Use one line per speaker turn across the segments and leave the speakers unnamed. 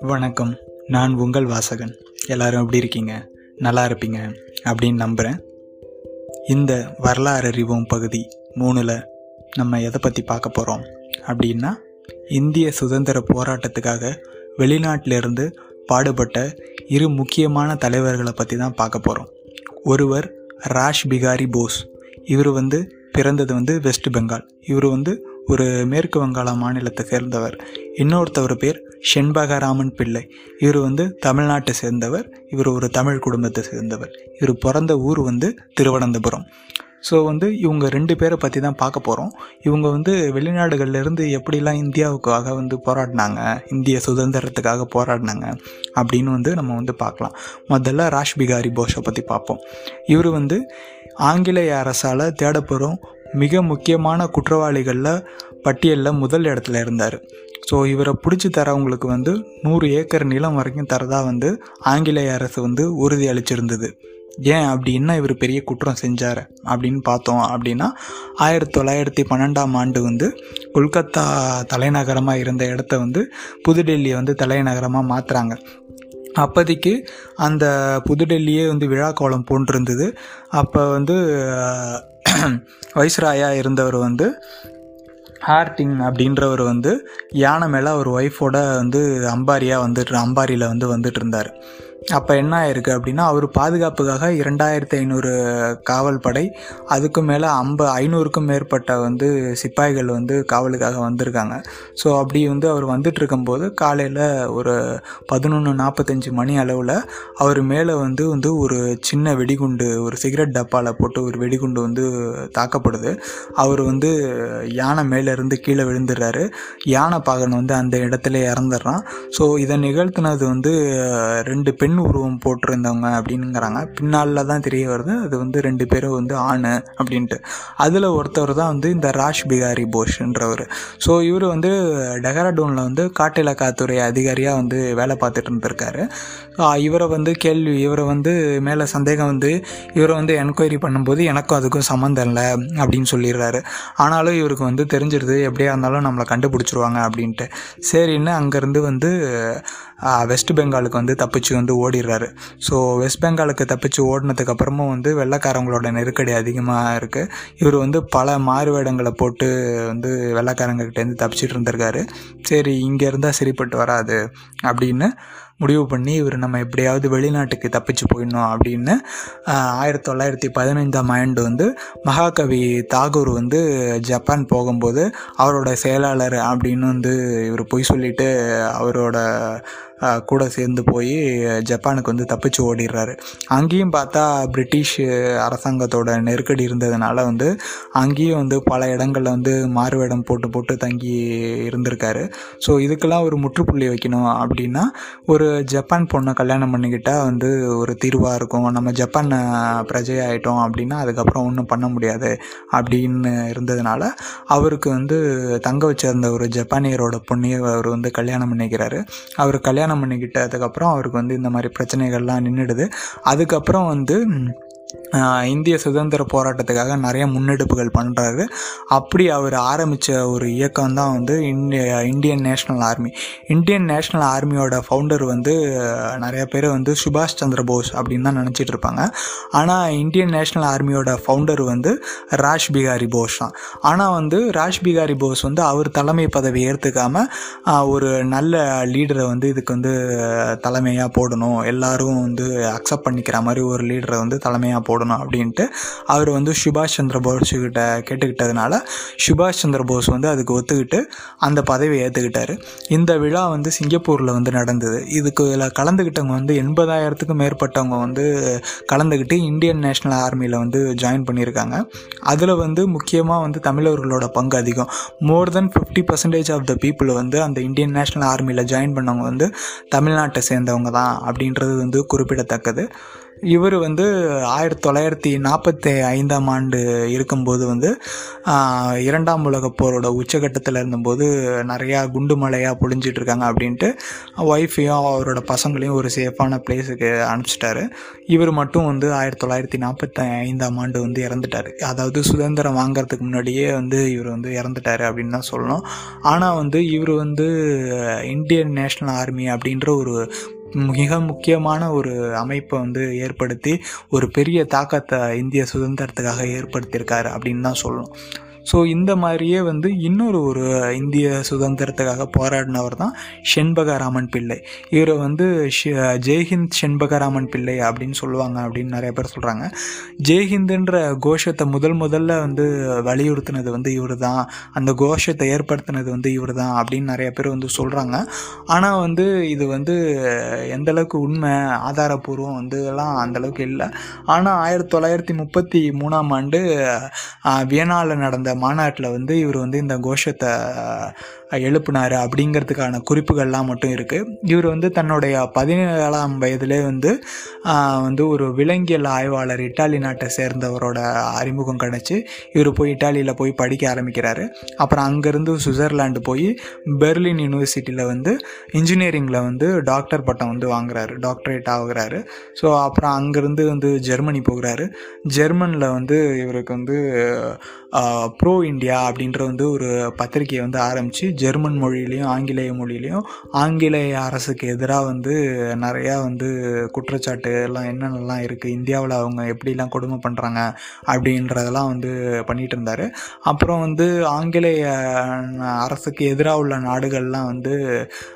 வணக்கம். நான் உங்கள் வாசகன். எல்லாரும் எப்படி இருக்கீங்க? நல்லா இருப்பீங்க அப்படின்னு நம்புகிறேன் இந்த வரலாறு அறிவோம் பகுதி மூணில் நம்ம எதை பற்றி பார்க்க போகிறோம் அப்படின்னா இந்திய சுதந்திர போராட்டத்துக்காக வெளிநாட்டிலிருந்து பாடுபட்ட இரு முக்கியமான தலைவர்களை பற்றி தான் பார்க்க போகிறோம் ஒருவர் ராஷ் பிகாரி போஸ். இவர் வந்து பிறந்தது வந்து வெஸ்ட் பெங்கால். இவர் வந்து ஒரு மேற்கு வங்காள மாநிலத்தை சேர்ந்தவர். இன்னொருத்தவர் பேர் செண்பகராமன் பிள்ளை. இவர் வந்து தமிழ்நாட்டை சேர்ந்தவர். இவர் ஒரு தமிழ் குடும்பத்தை சேர்ந்தவர். இவர் பிறந்த ஊர் வந்து திருவனந்தபுரம். ஸோ வந்து இவங்க ரெண்டு பேரை பற்றி தான் பார்க்க போகிறோம் இவங்க வந்து வெளிநாடுகள்லேருந்து எப்படிலாம் இந்தியாவுக்காக வந்து போராடினாங்க இந்திய சுதந்திரத்துக்காக போராடினாங்க அப்படின்னு வந்து நம்ம வந்து பார்க்கலாம். முதல்ல ராஷ் பிகாரி போஷை பற்றி பார்ப்போம். இவர் வந்து ஆங்கிலேய அரசால் தேடப்பெறும் மிக முக்கியமான குற்றவாளிகளில் பட்டியலில் முதல் இடத்துல இருந்தார். ஸோ இவரை பிடிச்சி தரவங்களுக்கு வந்து நூறு ஏக்கர் நிலம் வரைக்கும் தரதா வந்து ஆங்கிலேய அரசு வந்து உறுதி அளிச்சிருந்தது. ஏன் அப்படின்னா இவர் பெரிய குற்றம் செஞ்சார் அப்படின்னு பார்த்தோம் அப்படின்னா ஆயிரத்தி தொள்ளாயிரத்தி பன்னெண்டாம் ஆண்டு வந்து கொல்கத்தா தலைநகரமாக இருந்த இடத்த வந்து புதுடெல்லியை வந்து தலைநகரமாக மாற்றுறாங்க அப்போதைக்கு அந்த புதுடெல்லியே வந்து விழா கோலம் போன்றிருந்தது. அப்போ வந்து வைஸ்ராயாக இருந்தவர் வந்து ஹார்டிங் அப்படின்றவர் வந்து யானை மேலே அவர் ஒய்ஃபோட வந்து அம்பாரியாக வந்துட்டு அம்பாரியில் வந்து வந்துட்டு இருந்தார். அப்போ என்ன ஆயிருக்கு அப்படின்னா அவர் பாதுகாப்புக்காக இரண்டாயிரத்தி ஐநூறு காவல் படை அதுக்கும் மேலே ஐம்ப ஐநூறுக்கும் மேற்பட்ட வந்து சிப்பாய்கள் வந்து காவலுக்காக வந்திருக்காங்க. ஸோ அப்படி வந்து அவர் வந்துட்டு இருக்கும்போது காலையில் ஒரு பதினொன்று நாற்பத்தஞ்சு மணி அளவில் அவர் மேலே வந்து வந்து ஒரு சின்ன வெடிகுண்டு ஒரு சிகரெட் டப்பாவில் போட்டு ஒரு வெடிகுண்டு வந்து தாக்கப்படுது. அவர் வந்து யானை மேலேருந்து கீழே விழுந்துடுறாரு. யானை பாகன் வந்து அந்த இடத்துல இறந்துடுறான். ஸோ இதை நிகழ்த்தினது வந்து ரெண்டு பெண் பெண் உருவம் போட்டிருந்தவங்க அப்படின்னுங்கிறாங்க. பின்னால தான் தெரிய வருது. அது வந்து ரெண்டு பேரும் வந்து ஆணு அப்படின்ட்டு. அதில் ஒருத்தவர் தான் வந்து இந்த ராஷ் பிகாரி போஷ்ன்றவர். ஸோ இவர் வந்து டெஹராடூனில் வந்து காட்டிலக்காத்துறை அதிகாரியாக வந்து வேலை பார்த்துட்டு இருந்திருக்காரு. இவரை வந்து கேள்வி இவரை வந்து மேலே சந்தேகம் வந்து இவரை வந்து என்கொயரி பண்ணும்போது எனக்கும் அதுக்கும் சம்மந்தம் இல்லை அப்படின்னு சொல்லிடுறாரு. ஆனாலும் இவருக்கு வந்து தெரிஞ்சிருது. எப்படியா இருந்தாலும் நம்மளை கண்டுபிடிச்சிருவாங்க அப்படின்ட்டு. சரின்னு அங்கேருந்து வந்து வெஸ்ட் பெங்காலுக்கு வந்து தப்பிச்சு வந்து ஓடிடுறாரு. ஸோ வெஸ்ட் பெங்காலுக்கு தப்பிச்சு ஓடினதுக்கு அப்புறமும் வந்து வெள்ளக்காரங்களோட நெருக்கடி அதிகமாக இருக்குது இவர் வந்து பல மாறுவேடங்களை போட்டு வந்து வெள்ளக்காரங்கக்கிட்டேருந்து தப்பிச்சிட்டு இருந்திருக்காரு. சரி இங்கே இருந்தால் சரிப்பட்டு வராது அப்படின்னு முடிவு பண்ணி இவர் நம்ம எப்படியாவது வெளிநாட்டுக்கு தப்பிச்சு போயிடணும் அப்படின்னு ஆயிரத்தி தொள்ளாயிரத்தி பதினைந்தாம் ஆண்டு வந்து மகாகவி தாகூர் வந்து ஜப்பான் போகும்போது அவரோட செயலாளர் அப்படின்னு வந்து இவர் பொய் சொல்லிட்டு அவரோட கூட சேர்ந்து போய் ஜப்பானுக்கு வந்து தப்பிச்சு ஓடிடுறாரு. அங்கேயும் பார்த்தா பிரிட்டிஷ் அரசாங்கத்தோட நெருக்கடி இருந்ததுனால வந்து அங்கேயும் வந்து பல இடங்களில் வந்து மாறுவேடம் போட்டு போட்டு தங்கி இருந்திருக்காரு. ஸோ இதுக்கெல்லாம் ஒரு முற்றுப்புள்ளி வைக்கணும் அப்படின்னா ஒரு ஜப்பான் பொண்ணை கல்யாணம் பண்ணிக்கிட்டால் வந்து ஒரு தீர்வாக இருக்கும். நம்ம ஜப்பான் பிரஜை ஆகிட்டோம் அப்படின்னா அதுக்கப்புறம் ஒன்றும் பண்ண முடியாது அப்படின்னு இருந்ததுனால அவருக்கு வந்து தங்க வச்சிருந்த ஒரு ஜப்பானியரோட பொண்ணையை அவர் வந்து கல்யாணம் பண்ணிக்கிறாரு. அவர் கல்யாணம் கல்யாணம் பண்ணிக்கிட்டதுக்கப்புறம் அவருக்கு வந்து இந்த மாதிரி பிரச்சனைகள்லாம் நின்றுடுது அதுக்கப்புறம் வந்து இந்திய சுதந்திர போராட்டத்துக்காக நிறைய முன்னெடுப்புகள் பண்ணுறாரு அப்படி அவர் ஆரம்பித்த ஒரு இயக்கம் தான் வந்து இந்திய Indian national army. Indian national ஆர்மியோட founder வந்து நிறைய பேர் வந்து சுபாஷ் சந்திர போஸ் அப்படின்னு தான் நினச்சிட்டு இருப்பாங்க. ஆனால் இந்தியன் நேஷ்னல் ஆர்மியோட ஃபவுண்டர் வந்து ராஷ் பிகாரி போஸ் தான். ஆனால் வந்து ராஷ் பிகாரி போஸ் வந்து அவர் தலைமை பதவி ஏற்றுக்காமல் ஒரு நல்ல லீடரை வந்து இதுக்கு வந்து தலைமையாக போடணும். எல்லாரும் வந்து அக்செப்ட் பண்ணிக்கிற மாதிரி ஒரு லீடரை வந்து தலைமையாக போடணும் அப்படின்ட்டு அவர் வந்து சுபாஷ் சந்திர போஸ்கிட்ட கேட்டுக்கிட்டதுனால சுபாஷ் சந்திர போஸ் வந்து அதுக்கு ஒத்துக்கிட்டு அந்த பதவியை ஏற்றுக்கிட்டார் இந்த விழா வந்து சிங்கப்பூரில் வந்து நடந்தது. இதுக்கு இதில் கலந்துக்கிட்டவங்க வந்து எண்பதாயிரத்துக்கும் மேற்பட்டவங்க வந்து கலந்துக்கிட்டு இந்தியன் நேஷ்னல் ஆர்மியில் வந்து ஜாயின் பண்ணியிருக்காங்க. அதில் வந்து முக்கியமாக வந்து தமிழர்களோட பங்கு அதிகம். More than fifty percentage of the people வந்து அந்த இந்தியன் நேஷ்னல் ஆர்மியில் ஜாயின் பண்ணவங்க வந்து தமிழ்நாட்டை சேர்ந்தவங்க தான் அப்படின்றது வந்து குறிப்பிடத்தக்கது. இவர் வந்து ஆயிரத்தி தொள்ளாயிரத்தி நாற்பத்தி ஐந்தாம் ஆண்டு இருக்கும்போது வந்து இரண்டாம் உலகப் போரோட உச்சகட்டத்தில் இருந்தபோது நிறையா குண்டு மழையாக பொழிஞ்சிட்டு இருக்காங்க அப்படின்ட்டு ஒய்ஃபையும் அவரோட பசங்களையும் ஒரு சேஃபான பிளேஸுக்கு அனுப்பிச்சிட்டாரு. இவர் மட்டும் வந்து ஆயிரத்தி தொள்ளாயிரத்தி நாற்பத்தி ஐந்தாம் ஆண்டு வந்து இறந்துட்டார். அதாவது சுதந்திரம் வாங்குறதுக்கு முன்னாடியே வந்து இவர் வந்து இறந்துட்டாரு அப்படின்னு தான் சொல்லணும். ஆனால் வந்து இவர் வந்து இந்தியன் நேஷ்னல் ஆர்மி அப்படின்ற ஒரு மிக முக்கியமான ஒரு அமைப்பை வந்து ஏற்படுத்தி ஒரு பெரிய தாக்கத்தை இந்திய சுதந்திரத்துக்காக ஏற்படுத்தியிருக்காரு அப்படின்னு தான் சொல்லணும். ஸோ இந்த மாதிரியே வந்து இன்னொரு ஒரு இந்திய சுதந்திரத்துக்காக போராடினவர் தான் செண்பகராமன் பிள்ளை. இவரை வந்து ஜெய்ஹிந்த் செண்பகராமன் பிள்ளை அப்படின்னு சொல்லுவாங்க அப்படின்னு நிறைய பேர் சொல்கிறாங்க ஜெய்ஹிந்துன்ற கோஷத்தை முதல் முதல்ல வந்து வலியுறுத்தினது வந்து இவர் தான். அந்த கோஷத்தை ஏற்படுத்தினது வந்து இவர் தான் அப்படின்னு நிறைய பேர் வந்து சொல்கிறாங்க ஆனால் வந்து இது வந்து எந்த அளவுக்கு உண்மை ஆதாரப்பூர்வம் வந்து எல்லாம் அந்த அளவுக்கு இல்லை. ஆனால் ஆயிரத்தி தொள்ளாயிரத்தி முப்பத்தி மூணாம் ஆண்டு வியனாவில் நடந்த மாநாட்டில் வந்து இவர் வந்து இந்த கோஷத்தை எழுப்பினார் அப்படிங்கிறதுக்கான குறிப்புகள்லாம் மட்டும் இருக்குது இவர் வந்து தன்னுடைய பதினேழாம் வயதிலே வந்து வந்து ஒரு விலங்கியல் ஆய்வாளர் இட்டாலி நாட்டை சேர்ந்தவரோட அறிமுகம் கிடச்சி இவர் போய் இட்டாலியில் போய் படிக்க ஆரம்பிக்கிறாரு. அப்புறம் அங்கேருந்து சுவிட்சர்லாந்து போய் பெர்லின் யூனிவர்சிட்டியில் வந்து இன்ஜினியரிங்கில் வந்து டாக்டர் பட்டம் வந்து வாங்குறாரு டாக்டரேட் ஆகுறாரு. ஸோ அப்புறம் அங்கேருந்து வந்து ஜெர்மனி போகிறாரு. ஜெர்மனில் வந்து இவருக்கு வந்து ப்ரோ இந்தியா அப்படின்ற வந்து ஒரு பத்திரிகையை வந்து ஆரம்பித்து ஜெர்மன் மொழியிலையும் ஆங்கிலேய மொழியிலையும் ஆங்கிலேய அரசுக்கு எதிராக வந்து நிறையா வந்து குற்றச்சாட்டு எல்லாம் என்னென்னலாம் இருக்குது இந்தியாவில் அவங்க எப்படிலாம் கொடுமை பண்ணுறாங்க அப்படின்றதெல்லாம் வந்து பண்ணிகிட்டு இருந்தார். அப்புறம் வந்து ஆங்கிலேய அரசுக்கு எதிராக உள்ள நாடுகள்லாம் வந்து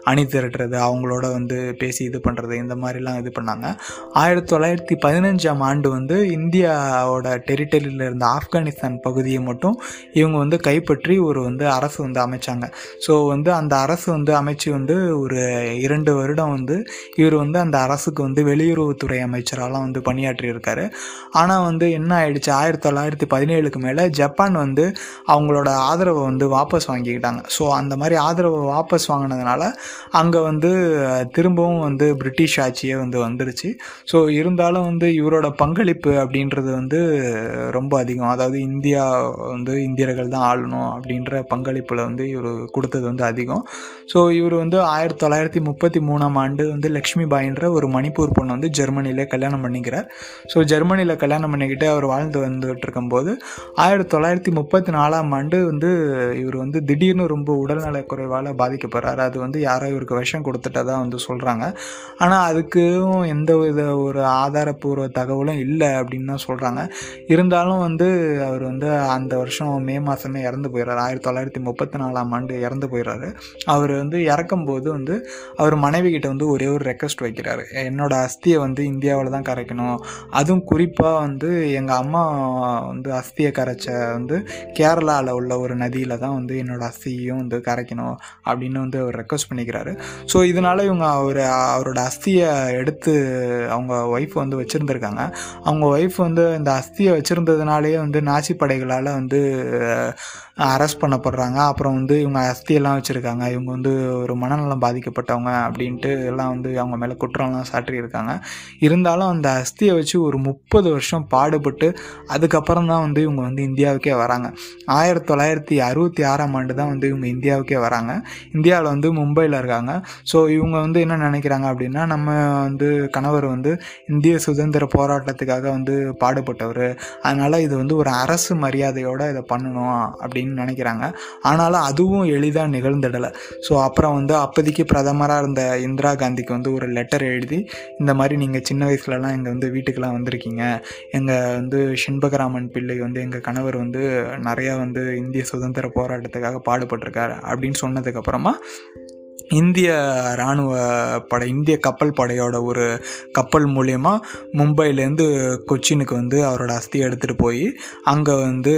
அணி திரட்டுறது அவங்களோட வந்து பேசி இது பண்ணுறது இந்த மாதிரிலாம் இது பண்ணாங்க. ஆயிரத்தி தொள்ளாயிரத்தி பதினஞ்சாம் ஆண்டு வந்து இந்தியாவோட டெரிட்டரியில் இருந்த ஆப்கானிஸ்தான் பகுதியை மட்டும் இவங்க வந்து கைப்பற்றி ஒரு வந்து அரசு வந்து அமைச்சாங்க. ஸோ வந்து அந்த அரசு வந்து அமைச்சு வந்து ஒரு இரண்டு வருடம் வந்து இவர் வந்து அந்த அரசுக்கு வந்து வெளியுறவுத்துறை அமைச்சராலாம் வந்து பணியாற்றியிருக்காரு. ஆனால் வந்து என்ன ஆயிடுச்சு? ஆயிரத்தி தொள்ளாயிரத்தி பதினேழுக்கு மேலே ஜப்பான் வந்து அவங்களோட ஆதரவை வந்து வாபஸ் வாங்கிக்கிட்டாங்க. ஸோ அந்த மாதிரி ஆதரவை வாபஸ் வாங்கினதுனால அங்கே வந்து திரும்பவும் வந்து பிரிட்டிஷ் ஆட்சியே வந்து வந்துருச்சு. ஸோ இருந்தாலும் வந்து இவரோட பங்களிப்பு அப்படின்றது வந்து ரொம்ப அதிகம். அதாவது இந்தியா வந்து இந்தியர்கள் தான் ஆளணும் அப்படின்ற பங்களிப்பில் வந்து இவர் கொடுத்தது வந்து அதிகம். ஸோ இவர் வந்து ஆயிரத்தி தொள்ளாயிரத்தி முப்பத்தி மூணாம் ஆண்டு வந்து லக்ஷ்மி பாயின்ற ஒரு மணிப்பூர் பொண்ணு வந்து ஜெர்மனியிலே கல்யாணம் பண்ணிக்கிறார். ஸோ ஜெர்மனியில் கல்யாணம் பண்ணிக்கிட்டு அவர் வாழ்ந்து வந்துட்டு இருக்கும்போது ஆயிரத்தி தொள்ளாயிரத்தி முப்பத்தி நாலாம் ஆண்டு வந்து இவர் வந்து திடீர்னு ரொம்ப உடல்நலக் குறைவால் பாதிக்கப்படுறாரு. அது வந்து யாரோ இவருக்கு விஷம் கொடுத்துட்டதா வந்து சொல்கிறாங்க ஆனால் அதுக்கும் எந்த வித ஒரு ஆதாரப்பூர்வ தகவலும் இல்லை அப்படின்னு தான் சொல்கிறாங்க இருந்தாலும் வந்து அவர் வந்து அந்த வருஷம் மே மாதமே இறந்து போயிடுறாரு ஆயிரத்தி தொள்ளாயிரத்தி முப்பத்தி நாலாம் ஆண்டு இறந்து போயிடுறாரு அவர் வந்து இறக்கும்போது வந்து அவர் மனைவி கிட்ட வந்து ஒரே ஒரு ரெக்வஸ்ட் வைக்கிறாரு. என்னோட அஸ்தியை வந்து இந்தியாவில் தான் கரைக்கணும். அதுவும் குறிப்பாக வந்து எங்கள் அம்மா வந்து அஸ்தியை கரைச்ச வந்து கேரளாவில் உள்ள ஒரு நதியில் தான் வந்து என்னோட அஸ்தியையும் வந்து கரைக்கணும் அப்படின்னு வந்து அவர் ரெக்வஸ்ட் பண்ணிக்கிறாரு. ஸோ இதனால இவங்க அவர் அவரோட அஸ்தியை எடுத்து அவங்க ஒய்ஃப் வந்து வச்சுருந்துருக்காங்க. அவங்க ஒய்ஃப் வந்து இந்த அஸ்தியை வச்சுருந்ததுனாலேயே வந்து நாசி படைகளால் வந்து அரெஸ்ட் பண்ணப்படுறாங்க. அப்புறம் வந்து இவங்க அஸ்தியெல்லாம் வச்சுருக்காங்க. இவங்க வந்து ஒரு மனநலம் பாதிக்கப்பட்டவங்க அப்படின்ட்டு எல்லாம் வந்து அவங்க மேலே குற்றம்லாம் சாட்டியிருக்காங்க. இருந்தாலும் அந்த அஸ்தியை வச்சு ஒரு முப்பது வருஷம் பாடுபட்டு அதுக்கப்புறம் தான் வந்து இவங்க வந்து இந்தியாவுக்கே வராங்க. ஆயிரத்தி தொள்ளாயிரத்தி அறுபத்தி ஆறாம் ஆண்டு தான் வந்து இவங்க இந்தியாவுக்கே வராங்க. இந்தியாவில் வந்து மும்பையில் இருக்காங்க. ஸோ இவங்க வந்து என்ன நினைக்கிறாங்க அப்படின்னா நம்ம வந்து கணவர் வந்து இந்திய சுதந்திர போராட்டத்துக்காக வந்து பாடுபட்டவர். அதனால் இது வந்து ஒரு அரசு மரியாதையோட இதை பண்ணணும் அப்படின்னு நினைக்கிறாங்க. ஆனாலும் அதுவும் எளிதாக நிகழ்ந்துடலை. ஸோ அப்புறம் வந்து அப்போதைக்கு பிரதமராக இருந்த இந்திரா காந்திக்கு வந்து ஒரு லெட்டர் எழுதி இந்த மாதிரி நீங்கள் சின்ன வயசுலலாம் எங்கள் வந்து வீட்டுக்கெலாம் வந்திருக்கீங்க. எங்கள் வந்து செண்பகராமன் பிள்ளை வந்து எங்கள் கணவர் வந்து நிறையா வந்து இந்திய சுதந்திர போராட்டத்துக்காக பாடுபட்டிருக்காரு அப்படின்னு சொன்னதுக்கப்புறமா இந்திய இராணுவ படை இந்திய கப்பல் படையோட ஒரு கப்பல் மூலயமா மும்பையிலேருந்து கொச்சினுக்கு வந்து அவரோட அஸ்தியை எடுத்துகிட்டு போய் அங்கே வந்து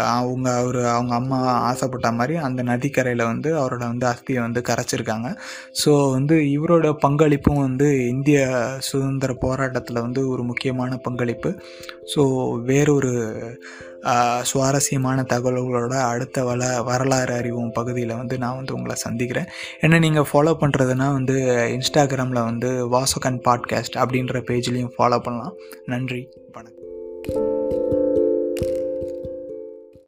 அவங்க அவர் அவங்க அம்மா ஆசைப்பட்ட மாதிரி அந்த நதிக்கரையில் வந்து அவரோட வந்து அஸ்தியை வந்து கரைச்சிருக்காங்க. ஸோ வந்து இவரோட பங்களிப்பும் வந்து இந்திய சுதந்திர போராட்டத்தில் வந்து ஒரு முக்கியமான பங்களிப்பு. ஸோ வேறொரு சுவாரஸ்யமான தகவல்களோட அடுத்த வள வரலாறு அறிவும் பகுதியில் வந்து நான் வந்து உங்களை சந்திக்கிறேன். என்ன நீங்கள் ஃபாலோ பண்ணுறதுனா வந்து இன்ஸ்டாகிராமில் வந்து வாசகன் பாட்காஸ்ட் அப்படின்ற பேஜ்லேயும் ஃபாலோ பண்ணலாம். நன்றி. வணக்கம்.